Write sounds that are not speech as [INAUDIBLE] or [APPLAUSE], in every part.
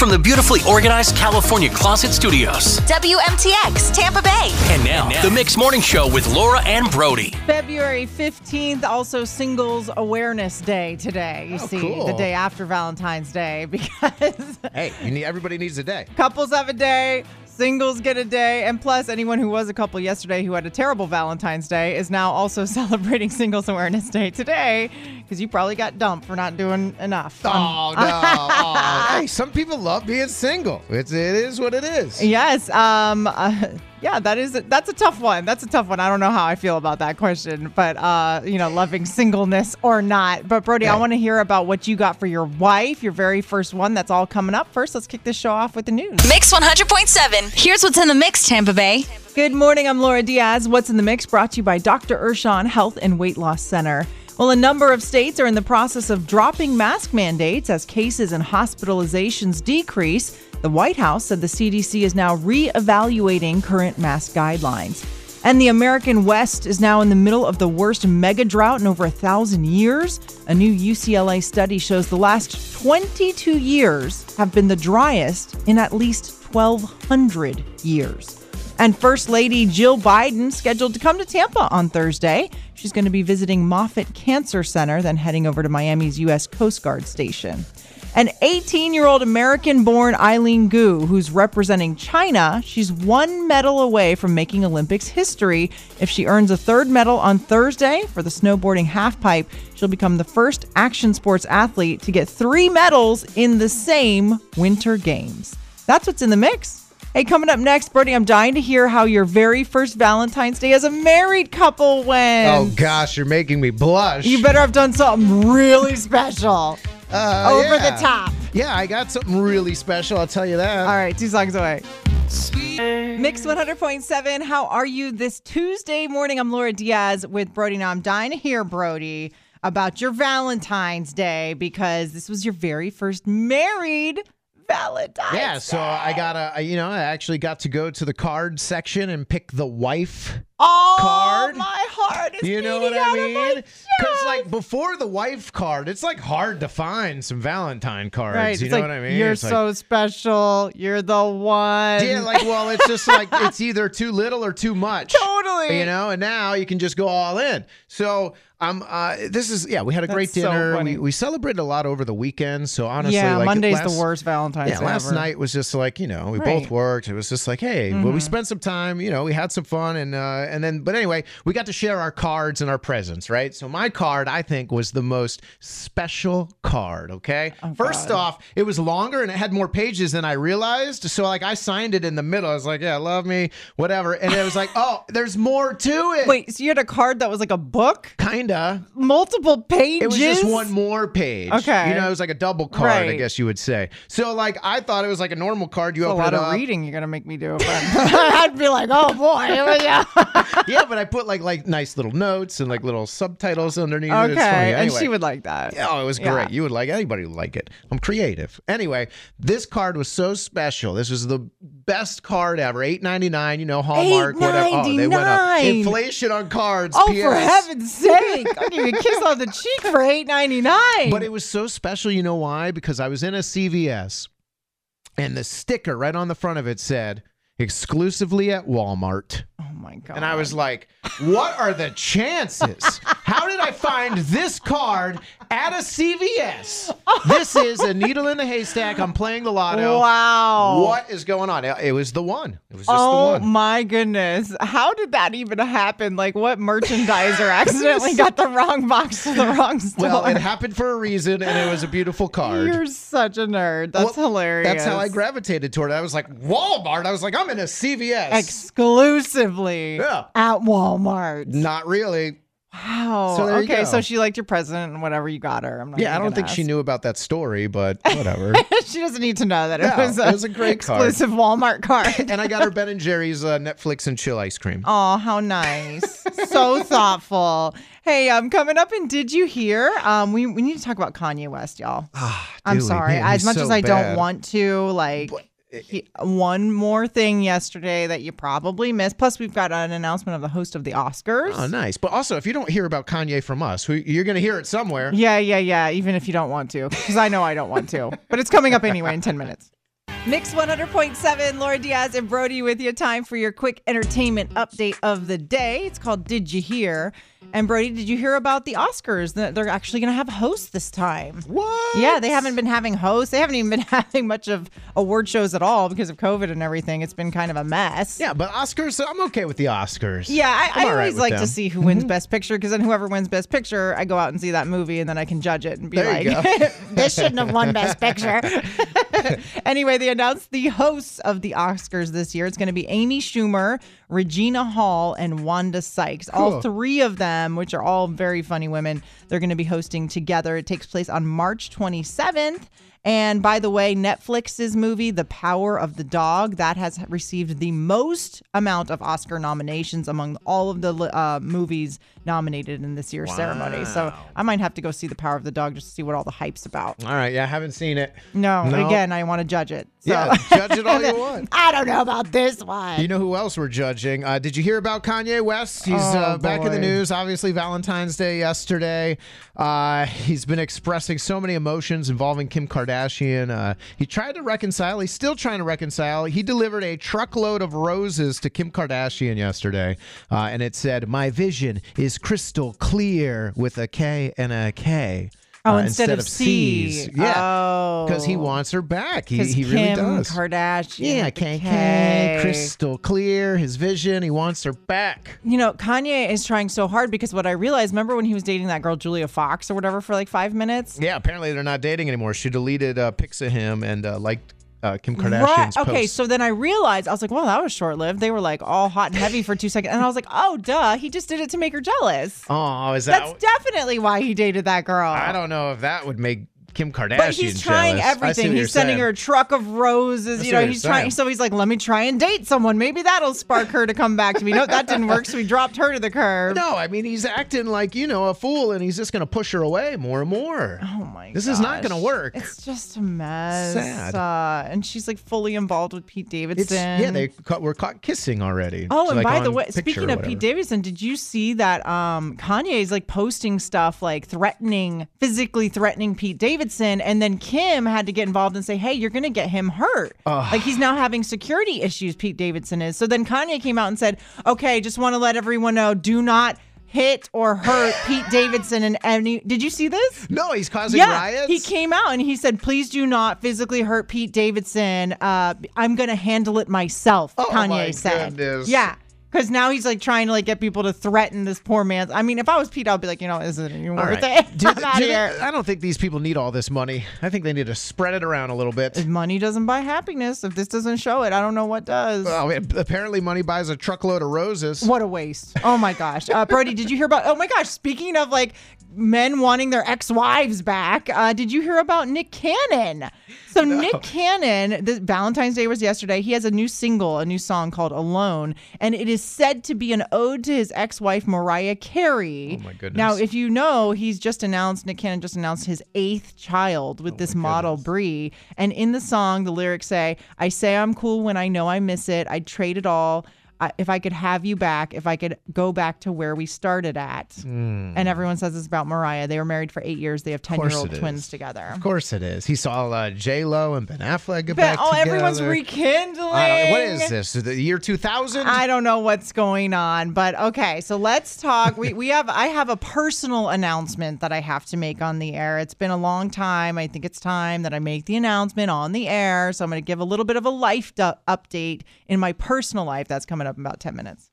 from the beautifully organized California Closet Studios. WMTX, Tampa Bay. And now, the Mix Morning Show with Laura and Brody. February 15th, also Singles Awareness Day today. You Oh, see, cool. the day after Valentine's Day [LAUGHS] because Hey, you need everybody needs a day. couples have a day, singles get a day, and plus, anyone who was a couple yesterday who had a terrible Valentine's Day is now also [LAUGHS] celebrating Singles Awareness Day today because you probably got dumped for not doing enough. Um, Oh no! Aw. [LAUGHS] hey, some people love being single. It's it is what it is. Yes. Um. uh, yeah, that is that's a tough one. That's a tough one. I don't know how I feel about that question, but uh, you know, loving singleness or not. But Brody, I want to hear about what you got for your wife, your very first one. That's all coming up. First, let's kick this show off with the news. Mix 100.7. Here's what's in the mix, Tampa Bay. Good morning. I'm Laura Diaz. What's in the mix? Brought to you by Dr. Urshan Health and Weight Loss Center. Well, a number of states are in the process of dropping mask mandates as cases and hospitalizations decrease. The White House said the CDC is now reevaluating current mask guidelines. And the American West is now in the middle of the worst mega drought in over a thousand years. A new UCLA study shows the last 22 years have been the driest in at least 1,200 years. And First Lady Jill Biden scheduled to come to Tampa on Thursday. She's going to be visiting Moffitt Cancer Center, then heading over to Miami's U.S. Coast Guard station. An 18 year old American born Eileen Gu, who's representing China, she's one medal away from making Olympics history. If she earns a third medal on Thursday for the snowboarding halfpipe, she'll become the first action sports athlete to get three medals in the same Winter Games. That's what's in the mix. Hey, coming up next, Brody, I'm dying to hear how your very first Valentine's Day as a married couple went. Oh gosh, you're making me blush. You better have done something really special. Uh, over yeah. the top. Yeah, I got something really special. I'll tell you that. All right, two songs away. Mix 100.7. How are you this Tuesday morning? I'm Laura Diaz with Brody. Now, I'm dying to hear, Brody, about your Valentine's Day because this was your very first married Valentine's Yeah, so I got a you know, I actually got to go to the card section and pick the wife. Oh, card. my heart is You know what I mean? Because like before the wife card, it's like hard to find some Valentine cards. Right, You it's know like, what I mean? You're It's like- so special. You're the one. Yeah, like well, it's just like [LAUGHS] it's either too little or too much. Totally. You know, and now you can just go all in. So um, uh, this is yeah, we had a great That's so dinner. funny. we, we celebrated a lot over the weekend. So honestly, yeah, like Monday's last, the worst Valentine's Yeah, Day last ever. night was just like you know we Right. Mm-hmm. both worked. It was just like hey, well we spent some time. You know, we had some fun and uh, and then but anyway, we got to share our cards and our presents, right? So my card I think was the most special card. Okay, first Oh, God. off, it was longer and it had more pages than I realized. So like I signed it in the middle. I was like, yeah, love me, whatever, and it was like, oh, there's more to it. Wait, so you had a card that was like a book? kinda. Multiple pages? It was just one more page. Okay. You know, it was like a double card, I guess you would say. So like I thought it was like a normal card. You a open lot of up. reading you're gonna make me do. But [LAUGHS] I'd be like, oh boy, here we go. [LAUGHS] [LAUGHS] yeah, but I put like like nice little notes and like little subtitles underneath it. It's funny. okay, and she would like that. Oh, it was Yeah. great. You would like anybody would like it. I'm creative. Anyway, this card was so special. This was the best card ever. Eight ninety nine. You know, Hallmark. Whatever. Oh, they went up. Inflation on cards. Oh, PS. for heaven's sake! I'll give you a kiss on the cheek for eight ninety nine. But it was so special. You know why? Because I was in a CVS, and the sticker right on the front of it said exclusively at Walmart. oh my god! And I was like, what are the chances? How did I find this card at a CVS? This is a needle in the haystack. I'm playing the lotto. wow. What is going on? It was the one. It was just Oh the one. Oh my goodness. How did that even happen? Like what merchandiser [LAUGHS] accidentally got the wrong box to the wrong store? Well, it happened for a reason, and it was a beautiful card. You're such a nerd. That's Well, hilarious. That's how I gravitated toward it. I was like, Walmart. I was like, I'm in a CVS. exclusively Yeah. at Walmart. Not really. Wow. So there you okay, go. so she liked your present and whatever you got her. I'm not Yeah, I don't gonna think she knew about that story, but [LAUGHS] whatever. she doesn't need to know that it No, was a, it was a great card. exclusive Walmart card. [LAUGHS] and I got her Ben and [LAUGHS] Jerry's uh, Netflix and chill ice cream. Oh, how nice. so thoughtful. Hey, um, coming up and did you hear? Um, we, we need to talk about Kanye West, y'all. I'm sorry. man, as much so as I bad. don't want to, like he, one more thing yesterday that you probably missed. Plus, we've got an announcement of the host of the Oscars. Oh, nice. But also, if you don't hear about Kanye from us, you're going to hear it somewhere. Yeah, yeah, yeah. Even if you don't want to, because I know I don't want to, but it's coming up anyway in ten minutes. Mix 100.7, Laura Diaz and Brody with you. Time for your quick entertainment update of the day. It's called Did You Hear? And Brody, did you hear about the Oscars? That They're actually going to have hosts this time. What? Yeah, they haven't been having hosts. They haven't even been [LAUGHS] having much of award shows at all because of COVID and everything. It's been kind of a mess. Yeah, but Oscars, I'm okay with the Oscars. Yeah, I, I'm I all right always with like them. to see who wins mm-hmm. Best Picture because then whoever wins Best Picture, I go out and see that movie and then I can judge it and be There like, [LAUGHS] this shouldn't have won Best Picture. [LAUGHS] anyway, they announced the hosts of the Oscars this year. It's going to be Amy Schumer, Regina Hall, and Wanda Sykes. All three of them, which are all very funny women, they're going to be hosting together. It takes place on March 27th. And by the way, Netflix's movie, The Power of the Dog, that has received the most amount of Oscar nominations among all of the uh, movies nominated in this year's ceremony. So I might have to go see The Power of the Dog just to see what all the hype's about. All right, yeah, I haven't seen it. No, No. again, I want to judge it. So. Yeah, judge it all you [LAUGHS] want. I don't know about this one. You know who else we're judging? Uh, did you hear about Kanye West? He's Oh, uh, back in the news. Obviously, Valentine's Day yesterday. Uh, he's been expressing so many emotions involving Kim Kardashian. Uh, he tried to reconcile. He's still trying to reconcile. He delivered a truckload of roses to Kim Kardashian yesterday, uh, and it said, "My vision is crystal clear with a K and a K." Oh, uh, instead, of C. C's. Yeah, Oh. because he wants her back. He, he Kim really does. Kardashian. Yeah, KK, crystal clear. His vision. He wants her back. You know, Kanye is trying so hard because what I realized, remember when he was dating that girl Julia Fox or whatever for like five minutes? Yeah, apparently they're not dating anymore. She deleted uh, pics of him and uh, liked uh, Kim Kardashian's Right. Okay, posts. so then I realized I was like, well, that was short lived. They were like all hot and heavy for two seconds, and I was like, oh, duh, he just did it to make her jealous. oh, is that? That's definitely why he dated that girl. I don't know if that would make Kim Kardashian But he's trying jealous. Everything. He's sending saying. her a truck of roses. I you know, he's you're trying. So he's like, let me try and date someone. Maybe that'll spark her to come back to me. No, that didn't work. So he dropped her to the curb. No, I mean he's acting like you know a fool, and he's just going to push her away more and more. Oh my God. This is not gonna work. It's just a mess. Sad. Uh, and she's like fully involved with Pete Davidson. It's yeah, they caught, were caught kissing already. Oh, So, and like, by the way, speaking of Pete. Davidson, did you see that um, Kanye is like posting stuff like threatening, physically threatening Pete Davidson, and then Kim had to get involved and say, "Hey, you're going to get him hurt." Like he's now having security issues. Pete Davidson is. So then Kanye came out and said, "Okay, just want to let everyone know, do not." Hit or hurt [LAUGHS] Pete Davidson and any. Did you see this? No, he's causing yeah, riots. he came out and he said, "Please do not physically hurt Pete Davidson. Uh, I'm going to handle it myself." Oh, Kanye my said, goodness. "Yeah." Because now he's like trying to like get people to threaten this poor man. I mean, if I was Pete, I'd be like, you know, is it even worth right. [LAUGHS] it? Do- I'm out do of they- here. I don't think these people need all this money. I think they need to spread it around a little bit. If money doesn't buy happiness, if this doesn't show it, I don't know what does. Well, apparently, money buys a truckload of roses. What a waste. Oh my gosh. Uh, Brody, did you hear about, oh my gosh, speaking of like men wanting their ex wives back, uh, did you hear about Nick Cannon? So, Nick Cannon, the, Valentine's Day was yesterday. He has a new single, a new song called Alone, and it is said to be an ode to his ex wife, Mariah Carey. Oh, my goodness. Now, if you know, he's just announced, Nick Cannon just announced his eighth child Oh, with this model, Bre. And in the song, the lyrics say, I say I'm cool when I know I miss it. I'd trade it all. I, if I could have you back, if I could go back to where we started at. And everyone says it's about Mariah. They were married for eight years. They have 10 year old twins is. together. Of course it is. He saw uh, J Lo and Ben Affleck get But, back oh, together. everyone's rekindling. What is this? The year 2000? I don't know what's going on, but okay. So let's talk. We we have I have a personal announcement that I have to make on the air. It's been a long time. I think it's time that I make the announcement on the air. So I'm going to give a little bit of a life update in my personal life. That's coming up in about 10 minutes.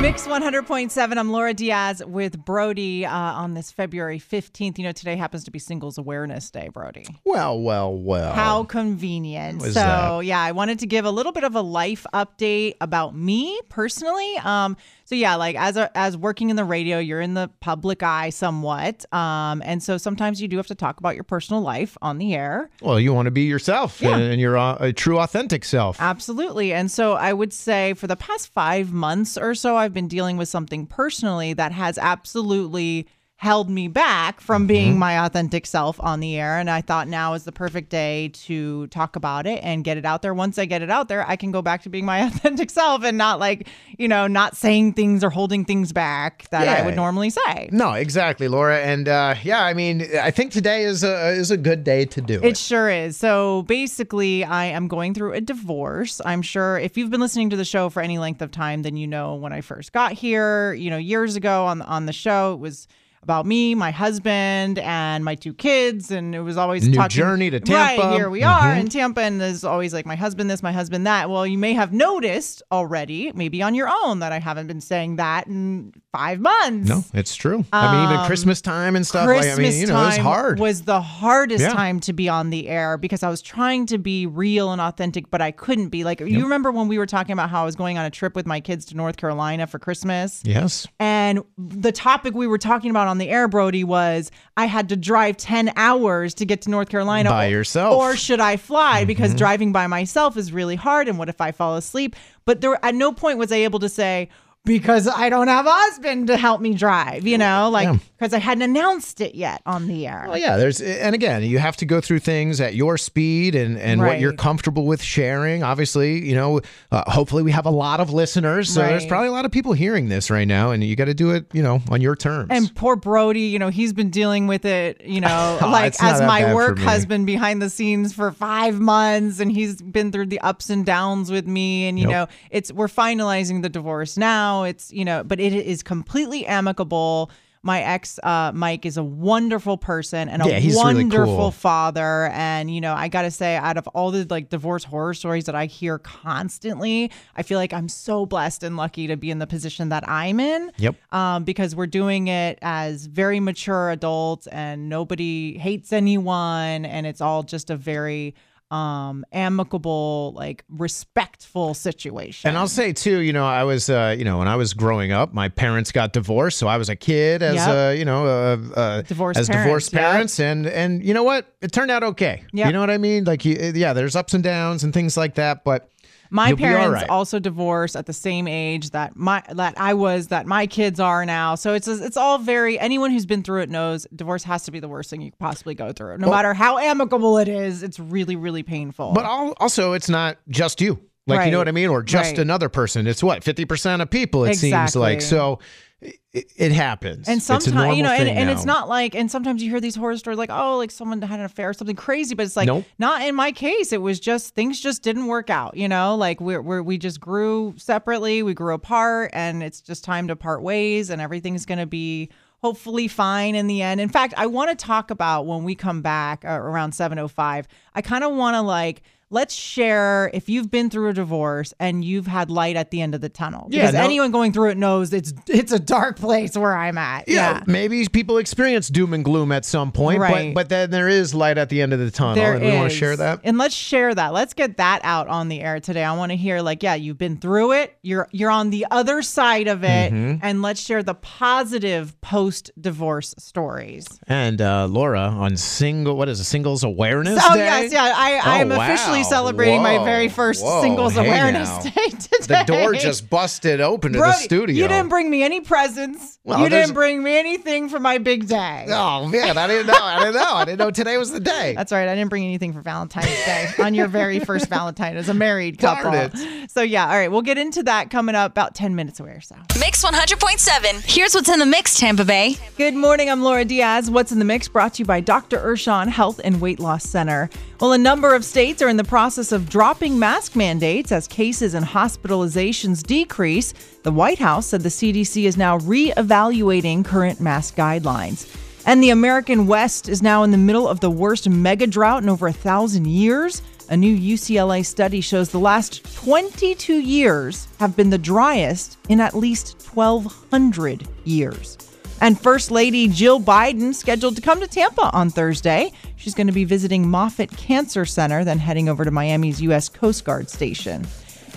Mix 100.7. I'm Laura Diaz with Brody uh, on this February 15th. You know, today happens to be Singles Awareness Day, Brody. well, well, well. How convenient. So, that? yeah, I wanted to give a little bit of a life update about me personally. Um, so yeah, like as a, as working in the radio, you're in the public eye somewhat. Um, and so sometimes you do have to talk about your personal life on the air. Well, you want to be yourself Yeah. and, and your uh, a true, authentic self. Absolutely. And so I would say for the past five months or so, I've been dealing with something personally that has absolutely held me back from being my authentic self on the air. And I thought now is the perfect day to talk about it and get it out there. Once I get it out there, I can go back to being my [LAUGHS] authentic self and not like, you know, not saying things or holding things back that I would normally say. No, exactly, Laura. And uh, yeah, I mean, I think today is a is a good day to do it. It sure is. So basically, I am going through a divorce. I'm sure if you've been listening to the show for any length of time, then you know when I first got here, you know, years ago on on the show, it was about me, my husband, and my two kids, and it was always New talking, journey to Tampa. Right here we are Mhm. in Tampa, and there's always like my husband this, my husband that. Well, you may have noticed already, maybe on your own, that I haven't been saying that in five months. no, it's true. I mean, even Christmas time and stuff. Christmas like, I mean, you know, it's time hard. was the hardest Yeah. time to be on the air because I was trying to be real and authentic, but I couldn't be. Like, you remember when we were talking about how I was going on a trip with my kids to North Carolina for Christmas? yes. And the topic we were talking about on the air, Brody, was I had to drive 10 hours to get to North Carolina. By or- yourself. Or should I fly? Mm-hmm. Because driving by myself is really hard. And what if I fall asleep? But there, at no point was I able to say, because I don't have a husband to help me drive, you know, like Yeah. Because I hadn't announced it yet on the air. Well, yeah, there's, and again, you have to go through things at your speed and, and what you're comfortable with sharing. Obviously, you know, uh, hopefully we have a lot of listeners. So there's probably a lot of people hearing this right now, and you got to do it, you know, on your terms. And poor Brody, you know, he's been dealing with it, you [LAUGHS] know, Oh, like as my work husband behind the scenes for five months, and he's been through the ups and downs with me. And you Yep. know, it's we're finalizing the divorce now. It's you know, but it is completely amicable. My ex, uh, Mike, is a wonderful person and a Yeah, he's really wonderful cool. father. And you know, I gotta say, out of all the like divorce horror stories that I hear constantly, I feel like I'm so blessed and lucky to be in the position that I'm in Yep. um, because we're doing it as very mature adults and nobody hates anyone and it's all just a very um amicable like respectful situation And I'll say too, you know, I was, uh, you know, when I was growing up, my parents got divorced, so I was a kid as, Yep. uh, you know, uh, uh, Divorced as parents, divorced yep. parents, and and you know what, it turned out okay. Yep. You know what I mean? Like, yeah, there's ups and downs and things like that, but my you'll parents right. also divorced at the same age that my that I was that my kids are now so it's it's all very anyone who's been through it knows divorce has to be the worst thing you could possibly go through no matter how amicable it is it's really really painful But also, it's not just you. Like, you know what I mean? Or just Right. another person. It's what, 50% of people, it seems like. So it, it happens. And sometimes, you know, and, and it's not like, and sometimes you hear these horror stories like, oh, like someone had an affair or something crazy, but it's like, Nope. not in my case. It was just, things just didn't work out, you know, like we're, we're, we just grew separately, we grew apart, and it's just time to part ways, and everything's going to be hopefully fine in the end. In fact, I want to talk about when we come back uh, around 705, I kind of want to like, let's share if you've been through a divorce and you've had light at the end of the tunnel. Yeah, Because no- anyone going through it knows it's it's a dark place where I'm at. Yeah, maybe people experience doom and gloom at some point, Right. but but then there is light at the end of the tunnel, There and we want to share that. And let's share that. Let's get that out on the air today. I want to hear like, yeah, you've been through it. You're you're on the other side of it, Mm-hmm. and let's share the positive post-divorce stories. And uh, Laura on single, what is a singles awareness Oh day? yes, yeah. I I am Oh, officially wow. celebrating my very first Whoa. singles Hey awareness now. day [LAUGHS] today. The door just busted open to the studio. You didn't bring me any presents. Well, you there's- didn't bring me anything for my big day. Oh man, I didn't know. I didn't know. I didn't know today was the day. That's right. I didn't bring anything for Valentine's Day on your very first Valentine as a married couple. Darn it. So yeah, all right, we'll get into that coming up about 10 minutes away or so. Mix 100.7. Here's what's in the mix, Tampa Bay. Good morning. I'm Laura Diaz. What's in the mix brought to you by Dr. Urshan Health and Weight Loss Center. Well, a number of states are in the process of dropping mask mandates as cases and hospitalizations decrease. The White House said the CDC is now reevaluating current mask guidelines. And the American West is now in the middle of the worst mega drought in over a thousand years. A new UCLA study shows the last 22 years have been the driest in at least 1,200 years. And First Lady Jill Biden scheduled to come to Tampa on Thursday. She's going to be visiting Moffitt Cancer Center, then heading over to Miami's U.S. Coast Guard Station.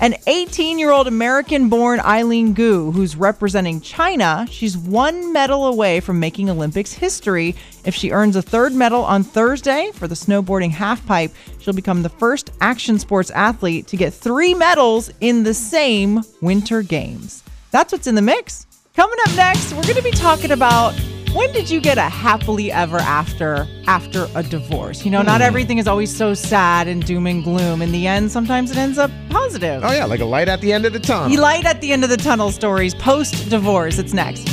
An 18 year old American born Eileen Gu, who's representing China, she's one medal away from making Olympics history. If she earns a third medal on Thursday for the snowboarding halfpipe, she'll become the first action sports athlete to get three medals in the same Winter Games. That's what's in the mix. Coming up next, we're going to be talking about When did you get a happily ever after after a divorce? You know, not Hmm. everything is always so sad and doom and gloom. In the end, sometimes it ends up positive. Oh yeah, like a light at the end of the tunnel. Light at the end of the tunnel stories post divorce. It's next.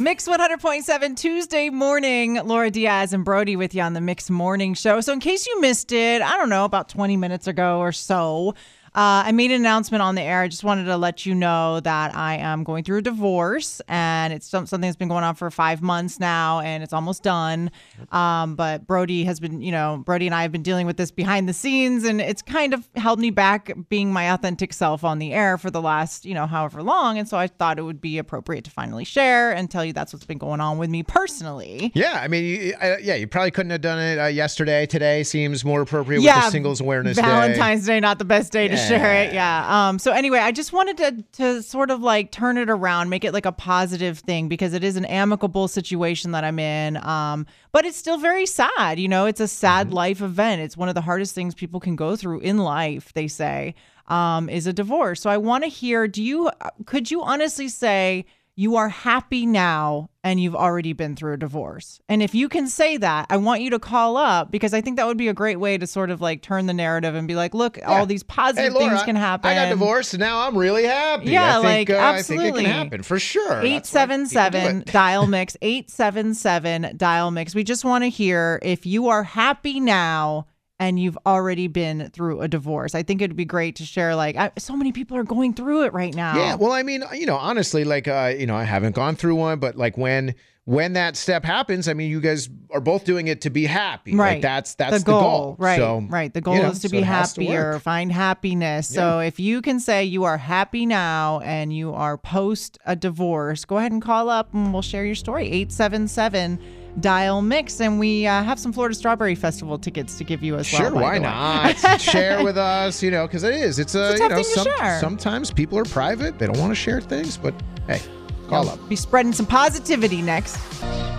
Mix 100.7 Tuesday morning. Laura Diaz and Brody with you on the Mix Morning Show. So, in case you missed it, I don't know, about 20 minutes ago or so, uh, I made an announcement on the air. I just wanted to let you know that I am going through a divorce, and it's some- something that's been going on for five months now, and it's almost done. Um, but Brody has been, you know, Brody and I have been dealing with this behind the scenes, and it's kind of held me back being my authentic self on the air for the last, you know, however long. And so I thought it would be appropriate to finally share and tell you that's what's been going on with me personally. Yeah, I mean, you, uh, yeah, you probably couldn't have done it uh, yesterday. Today seems more appropriate yeah, with the Singles Awareness Day. Valentine's Day, not the best day to it. Yeah. Yeah. Um. So anyway, I just wanted to to sort of like turn it around, make it like a positive thing because it is an amicable situation that I'm in. Um. But it's still very sad. You know, it's a sad Mm-hmm. life event. It's one of the hardest things people can go through in life. They say, um, is a divorce. So I want to hear. Do you? Could you honestly say? You are happy now and you've already been through a divorce. And if you can say that, I want you to call up because I think that would be a great way to sort of like turn the narrative and be like, look, all these Hey, positive Laura, things can happen. I got divorced, and now I'm really happy. Yeah, I think, like, uh, I think it absolutely. can happen for sure. That's why people do 877 [LAUGHS] dial mix 877 dial mix. We just want to hear if you are happy now and you've already been through a divorce. I think it'd be great to share like I, so many people are going through it right now. Yeah, well, I mean, you know, honestly, like, uh, you know, I haven't gone through one, but like when when that step happens, I mean, you guys are both doing it to be happy. Right. Like that's that's the goal, right? So, right. The goal you know, is to so be has to happier, find happiness. So if you can say you are happy now and you are post a divorce, go ahead and call up and we'll share your story. 877 dial mix. And we uh, have some Florida Strawberry Festival tickets to give you as well. Sure, why not? [LAUGHS] share with us, you know, because it is. It's a, It's a you know, share. sometimes people are private; they don't want to share things. But hey, call up. Be spreading some positivity next.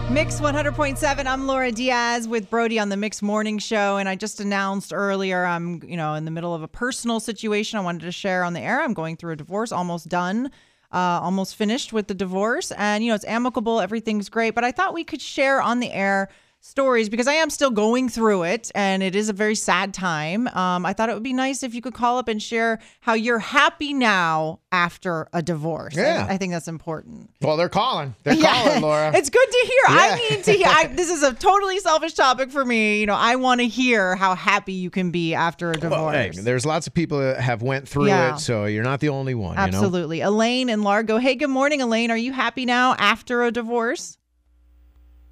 Mix 100.7. I'm Laura Diaz with Brody on the Mix Morning Show. And I just announced earlier I'm, you know, in the middle of a personal situation I wanted to share on the air. I'm going through a divorce, almost done, uh, almost finished with the divorce. And, you know, it's amicable, everything's great. But I thought we could share on the air stories because I am still going through it and it is a very sad time. Um, I thought it would be nice if you could call up and share how you're happy now after a divorce. Yeah. I, think that's important. Well, they're calling. They're [LAUGHS] calling, Laura. It's good to hear. I Yeah. need to hear. I, [LAUGHS] this is a totally selfish topic for me. You know, I want to hear how happy you can be after a divorce. Well, hey, there's lots of people that have went through Yeah. it, so you're not the only one. You know? Absolutely. Elaine and Largo. Hey, good morning, Elaine. Are you happy now after a divorce?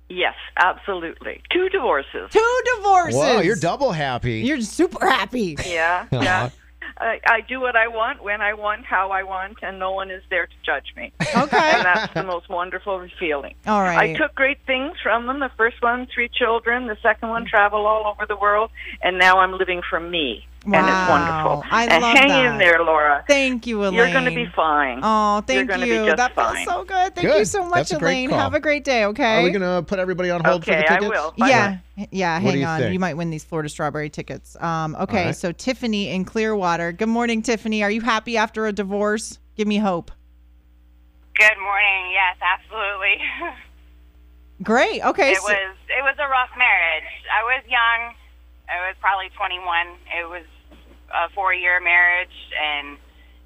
Yes, absolutely. Two divorces. Two divorces. Wow, you're double happy. You're super happy. Yeah, [LAUGHS] yeah. Uh-huh. I, I do what I want, when I want, how I want, and no one is there to judge me. Okay. And that's the most wonderful feeling. All right. I took great things from them. The first one, three children. The second one, travel all over the world. And now I'm living for me. And it's wonderful. I and love hang that. in there, Laura. Thank you, Elaine. You're going to be fine. Oh, thank gonna be you. just That feels so good. Thank you so much, That's a great Elaine. call. Have a great day, okay? Are we gonna put everybody on hold for Okay, the I tickets? will. Bye. Yeah, yeah. What Hang you on, think? you might win these Florida strawberry tickets. Um, okay, right. so Tiffany in Clearwater. Good morning, Tiffany. Are you happy after a divorce? Give me hope. Good morning. Yes, absolutely. [LAUGHS] Great. Okay. it so- was it was a rough marriage. I was young. I was probably 21. It was a four-year marriage, and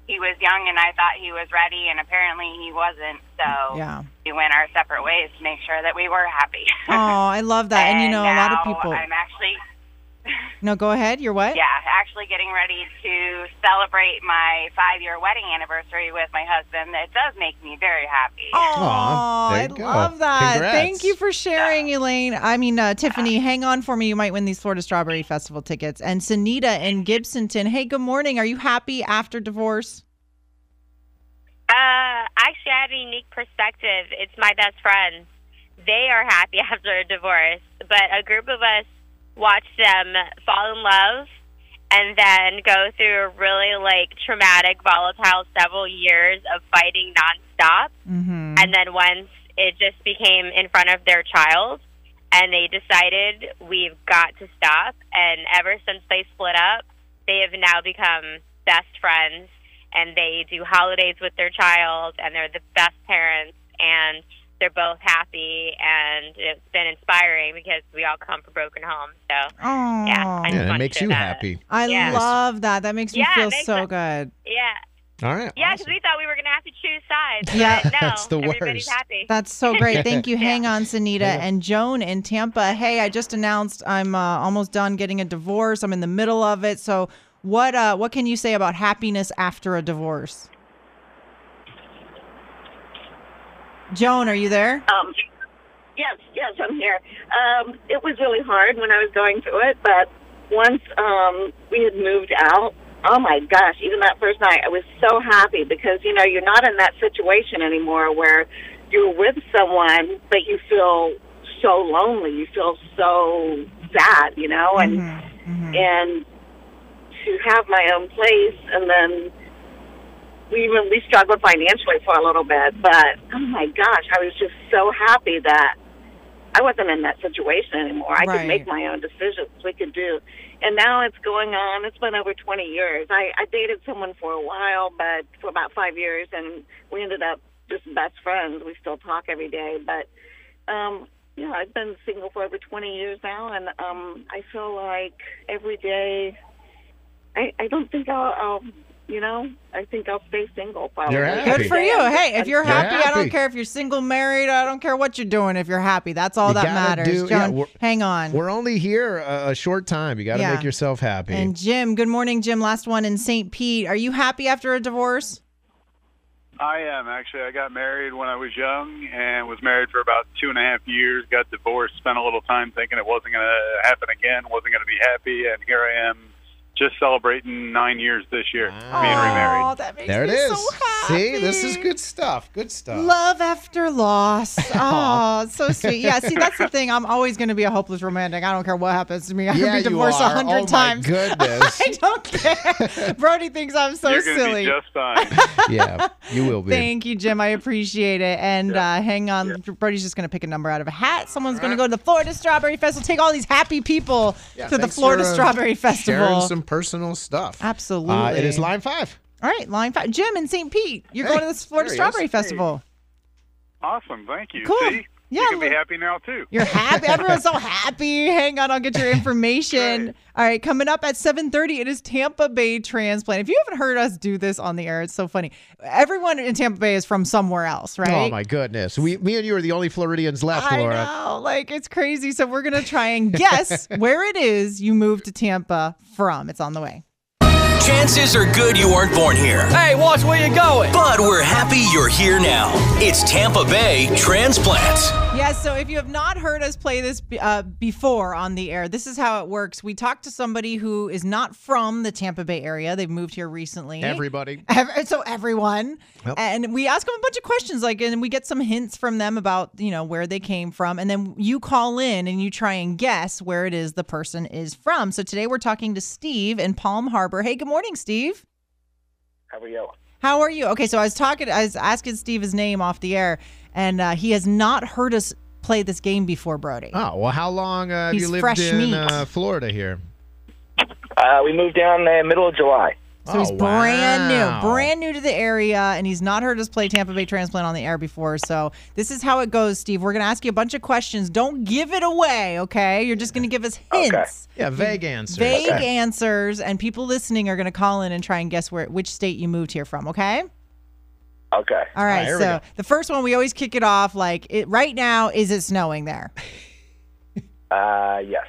he was young, and I thought he was ready, and apparently he wasn't. So Yeah. we went our separate ways to make sure that we were happy. Oh, I love that. And, you [LAUGHS] know, a lot of people. I'm actually No, go ahead. You're what? yeah, actually getting ready to celebrate my five-year wedding anniversary with my husband. It does make me very happy. Oh, I go. love that. Congrats. Thank you for sharing, Elaine. I mean, uh, Tiffany, hang on for me. You might win these Florida Strawberry Festival tickets. And Sunita in Gibsonton. Hey, good morning. Are you happy after divorce? Uh, actually, I have a unique perspective. It's my best friends. They are happy [LAUGHS] after a divorce, but a group of us watch them fall in love and then go through a really like traumatic, volatile several years of fighting nonstop. Mm-hmm. And then once it just became in front of their child, and they decided we've got to stop. And ever since they split up, they have now become best friends, and they do holidays with their child, and they're the best parents. And they're both happy, and it's been inspiring because we all come from broken homes. So Oh, yeah, I Yeah, it makes you that. happy. I Yeah. love that. That makes me Yeah, feel makes so it- good. Yeah, All right. yeah, because awesome. we thought we were gonna have to choose sides. Yeah. no, That's the everybody's worst. happy. That's so great. [LAUGHS] Thank you. Yeah. Hang on, Sanita and Joan in Tampa. Hey, I just announced I'm uh, almost done getting a divorce. I'm in the middle of it. So, what uh, what can you say about happiness after a divorce? Joan, are you there? Um, yes, yes, I'm here. Um, it was really hard when I was going through it, but once um, we had moved out, oh my gosh, even that first night, I was so happy because, you know, you're not in that situation anymore where you're with someone, but you feel so lonely. You feel so sad, you know, and and to have my own place and then we even we struggled financially for a little bit, but oh my gosh, I was just so happy that I wasn't in that situation anymore. I Right. could make my own decisions. We could do, and now it's going on. It's been over twenty years. I, I dated someone for a while, but for about five years, and we ended up just best friends. We still talk every day, but um, yeah, I've been single for over twenty years now, and um, I feel like every day. I, I don't think I'll, I'll, you know, I think I'll stay single probably. You're happy. Good for you. Hey, if you're You're happy, I don't care if you're single, married. I don't care what you're doing. If you're happy, that's all You that matters. do- yeah, hang on. We're only here a, a short time. You got to Yeah. make yourself happy. And Jim, good morning, Jim. Last one in St. Pete. Are you happy after a divorce? I am actually. I got married when I was young and was married for about two and a half years. Got divorced. Spent a little time thinking it wasn't going to happen again. Wasn't going to be happy, and here I am, just celebrating nine years this year. Being remarried. Oh, that makes there it me is. so happy. See, this is good stuff. Good stuff. Love after loss. [LAUGHS] Oh, so [LAUGHS] sweet. Yeah, see, that's the thing. I'm always going to be a hopeless romantic. I don't care what happens to me. I Yeah, could you be divorced a are. hundred Oh, my times. goodness. [LAUGHS] I don't care. Brody thinks I'm so You're going to silly. be just fine. yeah, you will be. Thank you, Jim. I appreciate it. And uh, hang on, Brody's just going to pick a number out of a hat. Someone's going to go to the Florida Strawberry Festival. Take all these happy people Yeah, to the Florida for, uh, Strawberry Festival. Sharing some personal stuff. Absolutely. Uh, it is line five. All right, line five. Jim in St. Pete. You're Hey, going to the Florida there he. Strawberry Hey. Festival. awesome. Thank you. Cool. See, Yeah, you can be happy now too. You're happy. [LAUGHS] Everyone's so happy. Hang on, I'll get your information. Great. All right, coming up at 7:30, it is Tampa Bay transplant. If you haven't heard us do this on the air, it's so funny. Everyone in Tampa Bay is from somewhere else, right? Oh my goodness. We, me and you are the only Floridians left, I Laura. know, like it's crazy. So we're gonna try and guess [LAUGHS] where it is you moved to Tampa from. It's on the way. Chances are good you weren't born here. Hey, watch where you're going. But we're happy you're here now. It's Tampa Bay Transplants. Yes, so if you have not heard us play this uh, before on the air, this is how it works. We talk to somebody who is not from the Tampa Bay area. They've moved here recently. Everybody. Ev- so everyone Yep. and we ask them a bunch of questions like and we get some hints from them about you know where they came from and then you call in and you try and guess where it is the person is from so today we're talking to steve in palm harbor hey good morning steve How are you? how are you okay so i was talking i was asking steve his name off the air and uh, he has not heard us play this game before brody Oh, well, how long uh, have He's you lived fresh in meat. uh, Florida here? Uh, we moved down uh, middle of July. So he's Oh, brand wow. new, brand new to the area, and he's not heard us play Tampa Bay Transplant on the air before. So this is how it goes, Steve. We're going to ask you a bunch of questions. Don't give it away, okay? You're just going to give us hints, Yeah, vague answers. vague Okay. answers, and people listening are going to call in and try and guess where which state you moved here from, okay? Okay. All right. here we so the first one we always kick it off like it, right now. Is it snowing there? [LAUGHS] Uh, yes.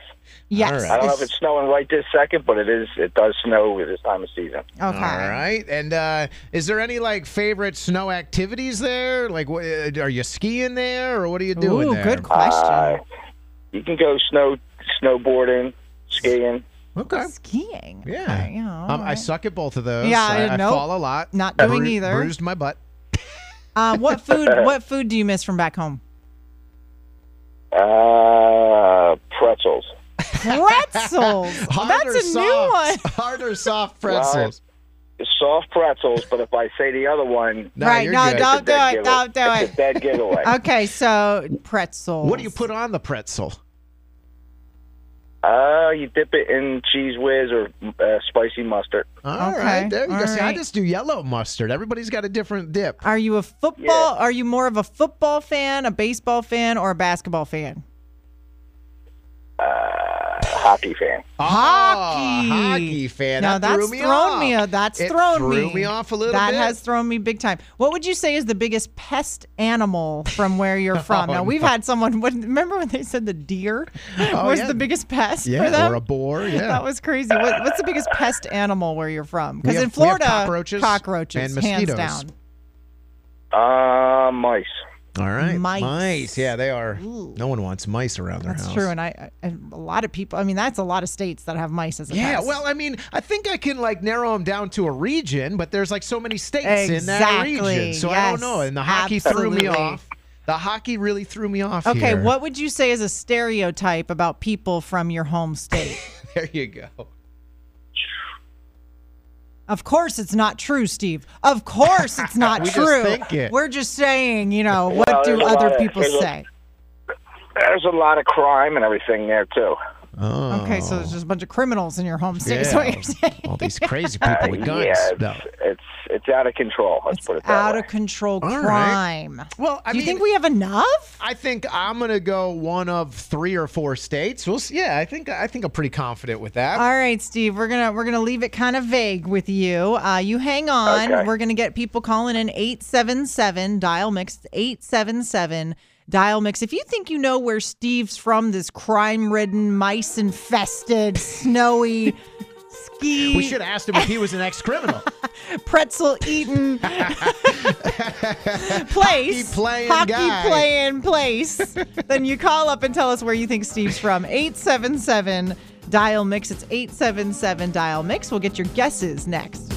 Yes. All right. I don't know if it's snowing right this second, but it is. It does snow at this time of season. Okay. All right. And uh, is there any like favorite snow activities there? Like, wh- uh, are you skiing there, or what are you doing Ooh, there? good question. Uh, you can go snow snowboarding, skiing. Okay. Skiing. Yeah. Okay, you know, Um, all I suck at both of those. Yeah, I, I nope. fall a lot. Not doing Bru- either. Bruised my butt. Uh, what [LAUGHS] food? what food do you miss from back home? Uh, pretzels. Pretzels. [LAUGHS] Hard That's or a new one. [LAUGHS] Hard or soft pretzels? Soft pretzels, but if I say the other one, No, right. No, good. don't do it. give- Don't do it's it. a dead giveaway. Okay, so pretzels. What do you put on the pretzel? Uh, you dip it in Cheez Whiz or uh, spicy mustard. All Okay, right, there you all go. See, I right. just do yellow mustard. Everybody's got a different dip. Are you a football? Are you more of a football fan, a baseball fan, or a basketball fan? Uh, hockey fan. Hockey. Oh, hockey fan. Now that that's threw me thrown off. me. uh, That's It thrown threw me. me off a little That bit. has thrown me big time. What would you say is the biggest pest animal from where you're [LAUGHS] from? Oh, now we've no. had someone. Remember when they said the deer [LAUGHS] Oh, was yeah. the biggest pest Yeah, for them? or a boar. Yeah. That was crazy. What, what's the biggest pest animal where you're from? Because in have- we have Florida, cockroaches cockroaches, and hands mosquitoes. down. Uh, mice. All right. Mice. mice. Yeah, they are. No one wants mice around their That's house. That's true, and I, I and a lot of people. I mean, that's a lot of states that have mice as a Yeah, pest. well, I mean, I think I can like narrow them down to a region, but there's like so many states in that region, so I don't know. And the hockey threw me off. The hockey really threw me off. Okay, here. what would you say is a stereotype about people from your home state? [LAUGHS] There you go. Of course, it's not true, Steve. Of course, it's not [LAUGHS] We just true. think it. We're just saying, you know, what Well, do other lot of- people there's a- say? There's a lot of crime and everything there too. Oh. Okay, so there's just a bunch of criminals in your home state. is what Yeah. you're saying. All these crazy people Uh, with [LAUGHS] guns. yeah, No. it's, it's it's out of control. Let's put it that Out way. of control All right. crime. Well, I do you mean, think we have enough? I think I'm gonna go one of three or four states. We'll see. Yeah, I think I think I'm pretty confident with that. All right, Steve, we're gonna we're gonna leave it kind of vague with you. Uh, you hang on. Okay. We're gonna get people calling in eight seven seven dial mix eight seven seven dial mix. If you think you know where Steve's from, this crime ridden, mice infested, [LAUGHS] snowy. Ski we should have asked him if he was an ex-criminal. [LAUGHS] pretzel eating [LAUGHS] place, Hockey playing hockey guy. playing place, then you call up and tell us where you think Steve's from. 877 dial mix. It's 877 dial mix. We'll get your guesses next.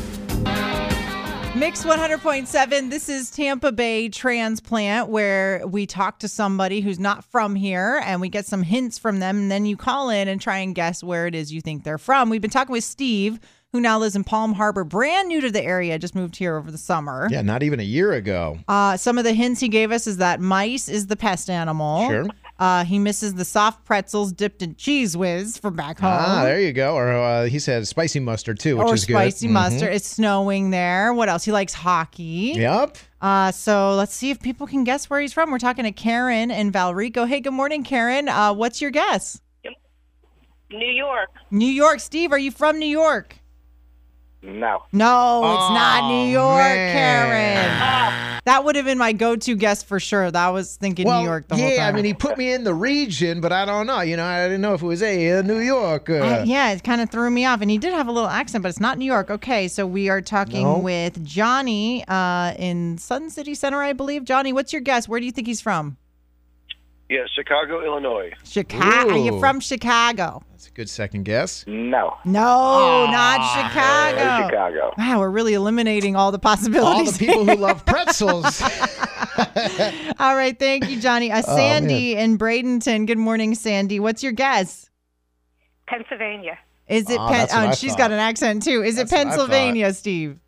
Mix 100.7. This is Tampa Bay Transplant, where we talk to somebody who's not from here and we get some hints from them. And then you call in and try and guess where it is you think they're from. We've been talking with Steve, who now lives in Palm Harbor, brand new to the area, just moved here over the summer. yeah, not even a year ago. Uh, some of the hints he gave us is that mice is the pest animal. Sure. Uh, he misses the soft pretzels dipped in Cheez Whiz from back home. Ah, there you go. Or uh, he said spicy mustard too, which or is good. spicy Mhm. mustard. It's snowing there. What else? He likes hockey. Yep. Uh, so let's see if people can guess where he's from. We're talking to Karen and Valrico. Hey, good morning, Karen. Uh, what's your guess? New York. New York. Steve, are you from New York? No. No, it's not New York, man. Karen. That would have been my go-to guess for sure. That was thinking Well, New York the yeah, whole time. Yeah, I mean, he put me in the region, but I don't know. You know, I didn't know if it was a uh, New York. Uh, Uh, yeah, it kind of threw me off. And he did have a little accent, but it's not New York. Okay, so we are talking No. with Johnny uh, in Sun City Center, I believe. Johnny, what's your guess? Where do you think he's from? Yeah, Chicago, Illinois. Chicago. Are you Ooh. from Chicago? That's a good second guess. No. No, not No Chicago. Chicago. Wow, we're really eliminating all the possibilities. All possibilities. the people who love [LAUGHS] pretzels. all right, thank you, Johnny. Uh, Oh, Sandy in Bradenton. Good morning, Sandy. What's your guess? Pennsylvania. Is it Oh, Pen- that's what oh, I she's thought. got an accent too. Is That's it what I thought. Pennsylvania, Steve?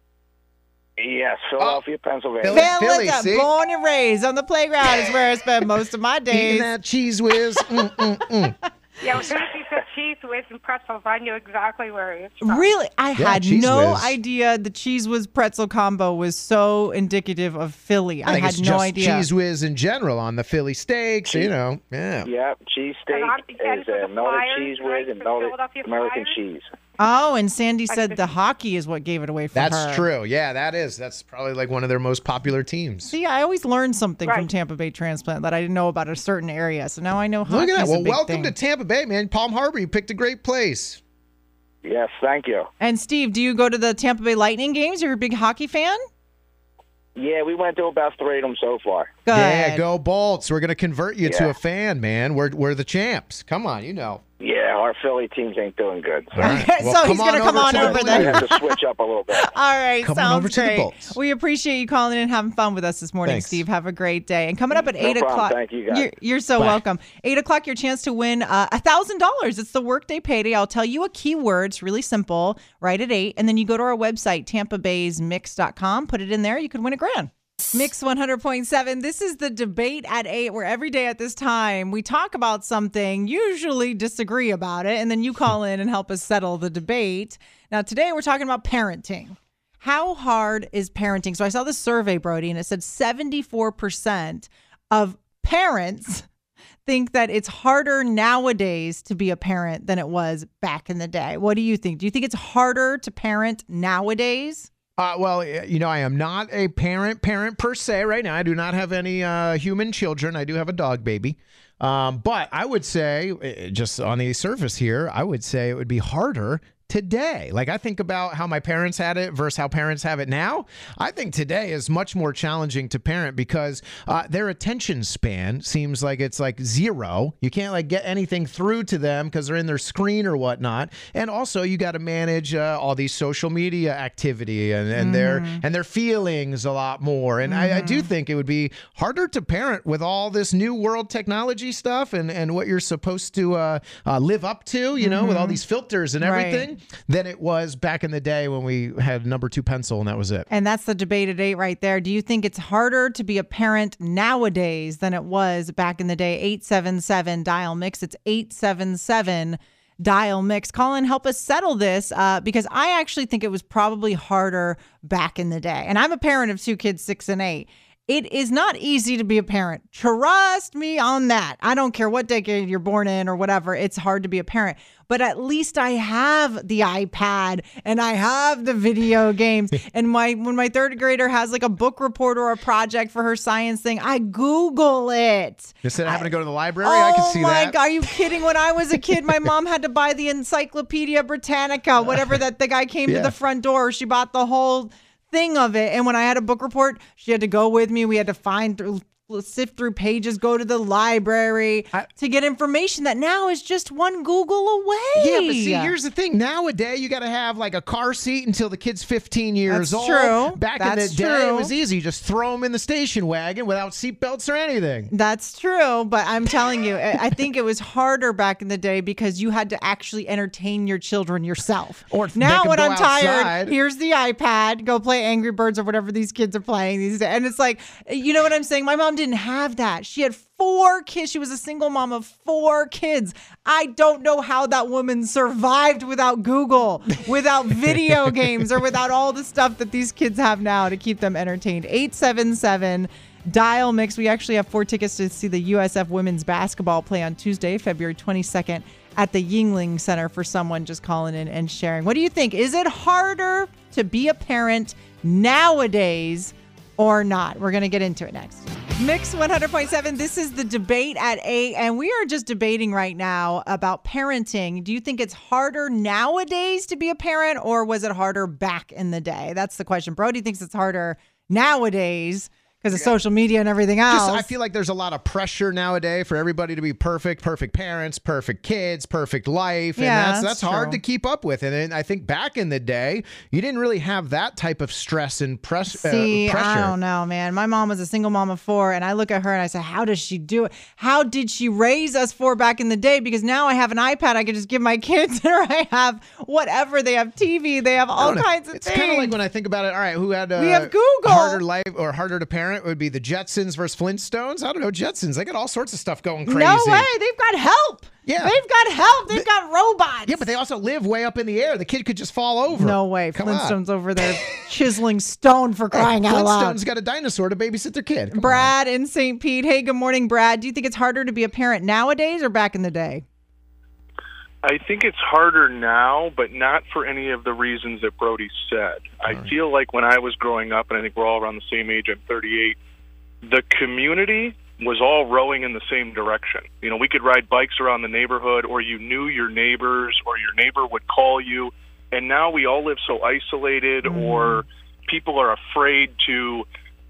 Yes, Philadelphia, Pennsylvania. Philly. Philadelphia, see? born and raised on the playground is where I spend most of my Eating days. that Cheez Whiz. [LAUGHS] Mm, mm, mm. Yeah, as soon as he said Cheez Whiz and pretzels, I knew exactly where he was from. Really, I Yeah, had no Whiz. idea the Cheez Whiz pretzel combo was so indicative of Philly. I, I think had it's no just idea. Cheez Whiz in general on the Philly steaks. You know, yeah. Yep, cheesesteak And I'm- and is for uh, the melted cheese right, whiz and for melted Philadelphia American Flyers? cheese. Oh, and Sandy said the hockey is what gave it away for That's her. true. Yeah, that is. That's probably like one of their most popular teams. See, I always learn something from Tampa Bay transplant that I didn't know about a certain area. So now I know Look at that. Well, big welcome to. Tampa Bay, man. Palm Harbor, you picked a great place. Yes, thank you. And Steve, do you go to the Tampa Bay Lightning games? You're a big hockey fan? Yeah, we went to about three of them so far. Good. Yeah, go Bolts. We're going to convert you to a fan, man. We're, we're the champs. Come on, you know. Yeah, our Philly teams ain't doing good. So All right. [LAUGHS] So he's gonna come on to the over we then. have to switch up a little bit. [LAUGHS] All right, Come on sounds over to the great. Bolts. We appreciate you calling in and having fun with us this morning, Thanks. Steve. Have a great day. And coming up at No eight problem. o'clock, Thank you, guys. You're, you're so Bye. welcome. Eight o'clock, your chance to win uh, a thousand dollars. It's the workday payday. I'll tell you a keyword. It's really simple. Right at eight, and then you go to our website, TampaBaysMix.com. Put it in there. You could win a grand. Mix 100.7. This is the debate at 8, where every day at this time we talk about something, usually disagree about it, and then you call in and help us settle the debate. Now, today we're talking about parenting. How hard is parenting? So I saw this survey, Brody, and it said 74% of parents [LAUGHS] think that it's harder nowadays to be a parent than it was back in the day. What do you think? Do you think it's harder to parent nowadays? Uh, well, you know, I am not a parent parent per se right now. I do not have any uh, human children. I do have a dog baby. Um, but I would say, eh, just on the surface here, I would say it would be harder today. Like I think about how my parents had it versus how parents have it now. I think today is much more challenging to parent because uh, their attention span seems like it's like zero. You can't like get anything through to them because they're in their screen or whatnot. And also you got to manage uh, all these social media activity and, and their and their feelings a lot more. And I, I do think it would be harder to parent with all this new world technology stuff and and what you're supposed to uh, uh, live up to. You know, with all these filters and Right. Than it was back in the day when we had number two pencil and that was it. And that's the debate at eight right there. Do you think it's harder to be a parent nowadays than it was back in the day? 877 dial mix. It's 877 dial mix. Colin, help us settle this uh, because I actually think it was probably harder back in the day. And I'm a parent of two kids, six and eight. It is not easy to be a parent. Trust me on that. I don't care what decade you're born in or whatever. It's hard to be a parent. But at least I have the iPad and I have the video [LAUGHS] games. and my when my third grader has like a book report or a project for her science thing, I Google it. Instead of having to go to the library, I can oh see oh my that. god, are you kidding? When I was a kid, my mom had to buy the Encyclopedia Britannica, whatever [LAUGHS] that the guy came Yeah. to the front door. She bought the whole thing of it. And when I had a book report, she had to go with me. We had to find through sift through pages, go to the library to get information that now is just one Google away. Yeah, but see, here's the thing. Nowadays, you got to have like a car seat until the kid's 15 years That's old. true. Back in That's the day, it was easy. You just throw them in the station wagon without seatbelts or anything. That's true, but I'm telling you, I I think it was harder back in the day because you had to actually entertain your children yourself. Or now, when I'm tired, here's the iPad. Go play Angry Birds or whatever these kids are playing these days. And it's like, you know what I'm saying? My mom didn't have that. She had four kids. She was a single mom of four kids. I don't know how that woman survived without Google, without [LAUGHS] video games, or without all the stuff that these kids have now to keep them entertained. 877 Dial Mix. We actually have four tickets to see the USF women's basketball play on Tuesday, February 22nd at the Yuengling Center for someone just calling in and sharing. What do you think? Is it harder to be a parent nowadays or not? We're going to get into it next. Mix 100.7. This is the debate at 8, and we are just debating right now about parenting. Do you think it's harder nowadays to be a parent, or was it harder back in the day? That's the question. Brody thinks it's harder nowadays because of social media and everything else. Just, I feel like there's a lot of pressure nowadays for everybody to be perfect, perfect parents, perfect kids, perfect life, and that's that's that's hard to keep up with. And, I think back in the day, you didn't really have that type of stress and press, See, uh, pressure. I don't know, man. My mom was a single mom of four, and I look at her and I say, How does she do it? How did she raise us four back in the day? Because now I have an iPad I can just give my [LAUGHS] kids, or I have whatever. They have TV, they have all know. kinds of it's things. It's kind of like when I think about it. All right, who had uh, We have Google. harder life or harder to parent would be the Jetsons versus Flintstones. I don't know Jetsons. They got all sorts of stuff going crazy. no way. They've got help. Yeah. They've got help. They've got robots. Yeah, but they also live way up in the air. The kid could just fall over. No way. Come on. Flintstones over there [LAUGHS] chiseling stone for crying out loud. Flintstones got a dinosaur to babysit their kid. Come on. Brad in St. Pete. Hey, good morning, Brad. Do you think it's harder to be a parent nowadays or back in the day? I think it's harder now, but not for any of the reasons that Brody said. I feel like when I was growing up, and I think we're all around the same age, I'm 38, the community was all rowing in the same direction. You know, we could ride bikes around the neighborhood, or you knew your neighbors, or your neighbor would call you. And now we all live so isolated, mm. or people are afraid to,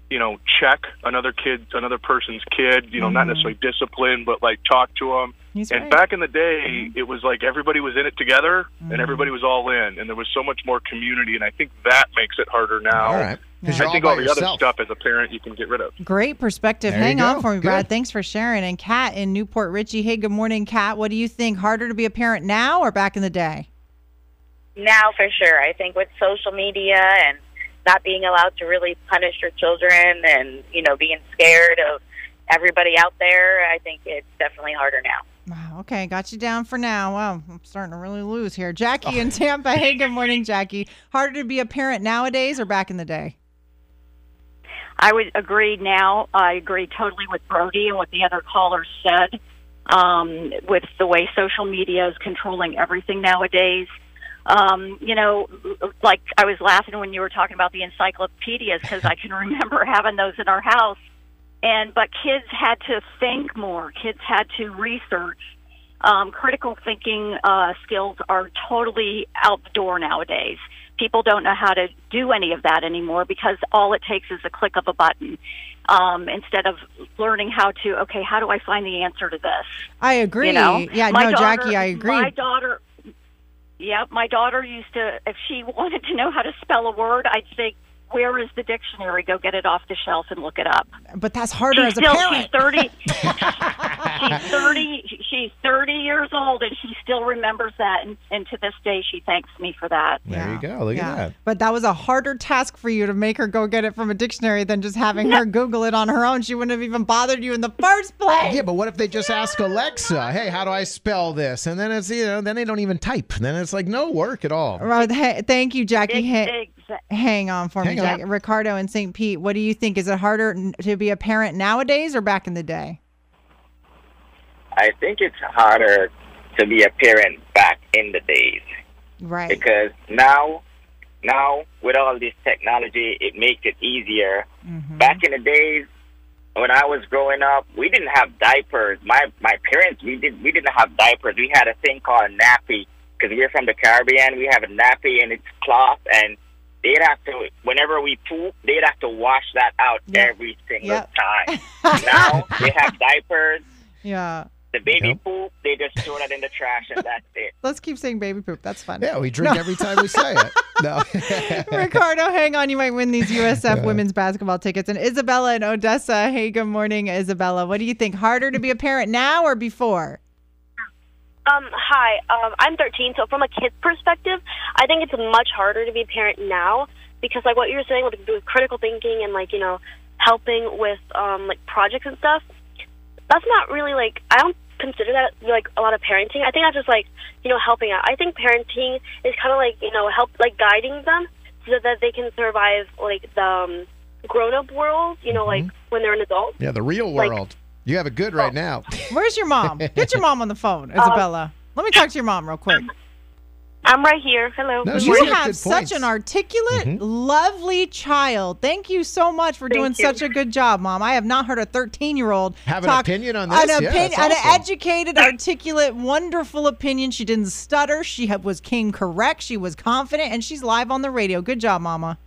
you know, check another kid, another person's kid. You know, not mm-hmm. necessarily discipline, but like talk to them. He's and right. back in the day, mm-hmm. it was like everybody was in it together, and mm-hmm. everybody was all in, and there was so much more community. And I think that makes it harder now. All right. 'Cause I you're all think all the other stuff as a parent you can get rid of. Great perspective. There Hang on for me, Brad. Good. Thanks for sharing. And Kat in New Port Richey. Hey, good morning, Kat. What do you think? Harder to be a parent now or back in the day? now for sure. I think with social media and not being allowed to really punish your children and, you know, being scared of everybody out there, I think it's definitely harder now. Wow, okay, got you down for now. Wow, I'm starting to really lose here. Jackie in Tampa. Hey, [LAUGHS] good morning, Jackie. Harder to be a parent nowadays or back in the day? I would agree now. I agree totally with Brody and what the other callers said. Um, with the way social media is controlling everything nowadays. Um, you know, like I was laughing when you were talking about the encyclopedias because I can [LAUGHS] remember having those in our house. And but kids had to think more. Kids had to research. Um, critical thinking uh, skills are totally out the door nowadays. People don't know how to do any of that anymore because all it takes is a click of a button. Um, instead of learning how to, okay, how do I find the answer to this? I agree. You know? yeah, My no, daughter- Jackie, I agree. My daughter, yep, my daughter used to, if she wanted to know how to spell a word, I'd say, where is the dictionary? Go get it off the shelf and look it up. But that's harder she's as a still, parent. She's 30. [LAUGHS] [LAUGHS] she's 30. She's 30 years old, and she still remembers that. And, and to this day, she thanks me for that. There you go. Look Yeah. at that. But that was a harder task for you to make her go get it from a dictionary than just having her Google it on her own. She wouldn't have even bothered you in the first place. Yeah, but what if they just ask Alexa, "Hey, how do I spell this?" And then it's you know, then they don't even type. Then it's like no work at all. Right, hey, thank you, Jackie. Ha- Exa- hang on for Hang me, on. Jackie. Ricardo and St. Pete. What do you think? Is it harder to be a parent nowadays or back in the day? I think it's harder to be a parent back in the days Right. because now, now with all this technology, it makes it easier. Mm-hmm. Back in the days when I was growing up, we didn't have diapers. My my parents, we did we didn't have diapers. We had a thing called a nappy because we're from the Caribbean. We have a nappy and it's cloth and. They'd have to, whenever we poop, they'd have to wash that out every single Yep. time. [LAUGHS] now they have diapers. Yeah. The baby poop, they just throw that in the trash and that's it. [LAUGHS] Let's keep saying baby poop. That's fun. Yeah, we drink No. every time we say it. [LAUGHS] No. [LAUGHS] Ricardo, hang on. You might win these USF women's basketball tickets. And Isabella in Odessa. Hey, good morning, Isabella. What do you think? Harder to be a parent now or before? Um, hi, um, I'm 13, so from a kid's perspective, I think it's much harder to be a parent now because, like, what you were saying with, with critical thinking and, like, you know, helping with, um, like, projects and stuff, that's not really, like, I don't consider that, like, a lot of parenting. I think that's just, like, you know, helping out. I think parenting is kind of like, you know, help, like, guiding them so that they can survive, like, the um, grown up world, you know, like, when they're an adult. Yeah, the real Like- world. you have it good right now. Where's your mom? Get your [LAUGHS] mom on the phone, Isabella. Let me talk to your mom real quick. [LAUGHS] I'm right here. Hello. No, You have such an articulate, Mhm. lovely child. Thank you so much for doing you. such a good job, Mom. I have not heard a 13 year old Have an opinion on this? An, Yeah, opin- that's an awesome. educated, articulate, wonderful opinion. She didn't stutter. She was came correct. She was confident, and she's live on the radio. Good job, Mama.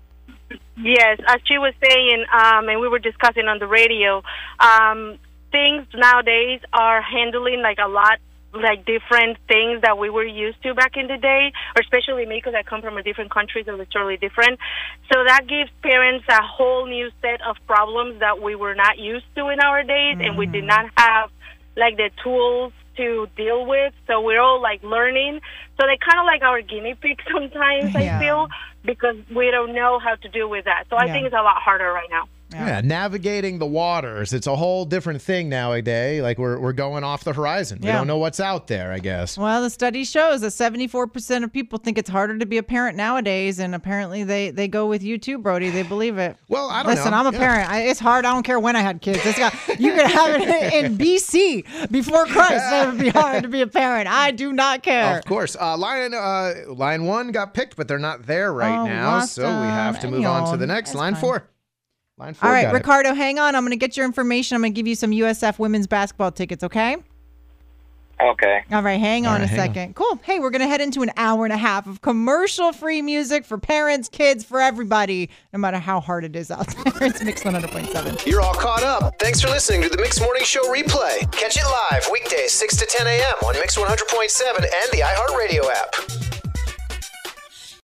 Yes, as she was saying, um, and we were discussing on the radio, um, things nowadays are handling like a lot like different things that we were used to back in the day, or especially me because I come from a different country so it's totally different. So that gives parents a whole new set of problems that we were not used to in our days, and we did mm-hmm. not have like the tools to deal with. So we're all like learning. So they kind of like our guinea pigs [LAUGHS] sometimes. Yeah. I feel because we don't know how to deal with that. So I Yeah. think it's a lot harder right now. Yeah. navigating the waters. It's a whole different thing nowadays. Like we're we're going off the horizon. We don't know what's out there, I guess. Well, the study shows that 74% of people think it's harder to be a parent nowadays, and apparently they, they go with you too, Brody. They believe it. Well, I don't Listen, know. I'm a Yeah. parent. I, it's hard. I don't care when I had kids. It's got, you could have it in, in BC before Christ. It would be hard to be a parent. I do not care. Of course. Uh, line uh, line one got picked, but they're not there right Oh, now. So we have to move on to the next. That's Line fine. four. Line four. All right, got it. Ricardo, hang on. I'm going to get your information. I'm going to give you some USF women's basketball tickets, okay? Okay. All right, hang All on right, a hang on. second. Cool. Hey, we're going to head into an hour and a half of commercial free music for parents, kids, for everybody, no matter how hard it is out there. [LAUGHS] It's Mix 100.7. You're all caught up. Thanks for listening to the Mix Morning Show replay. Catch it live weekdays 6 to 10 a.m. on Mix 100.7 and the iHeartRadio app.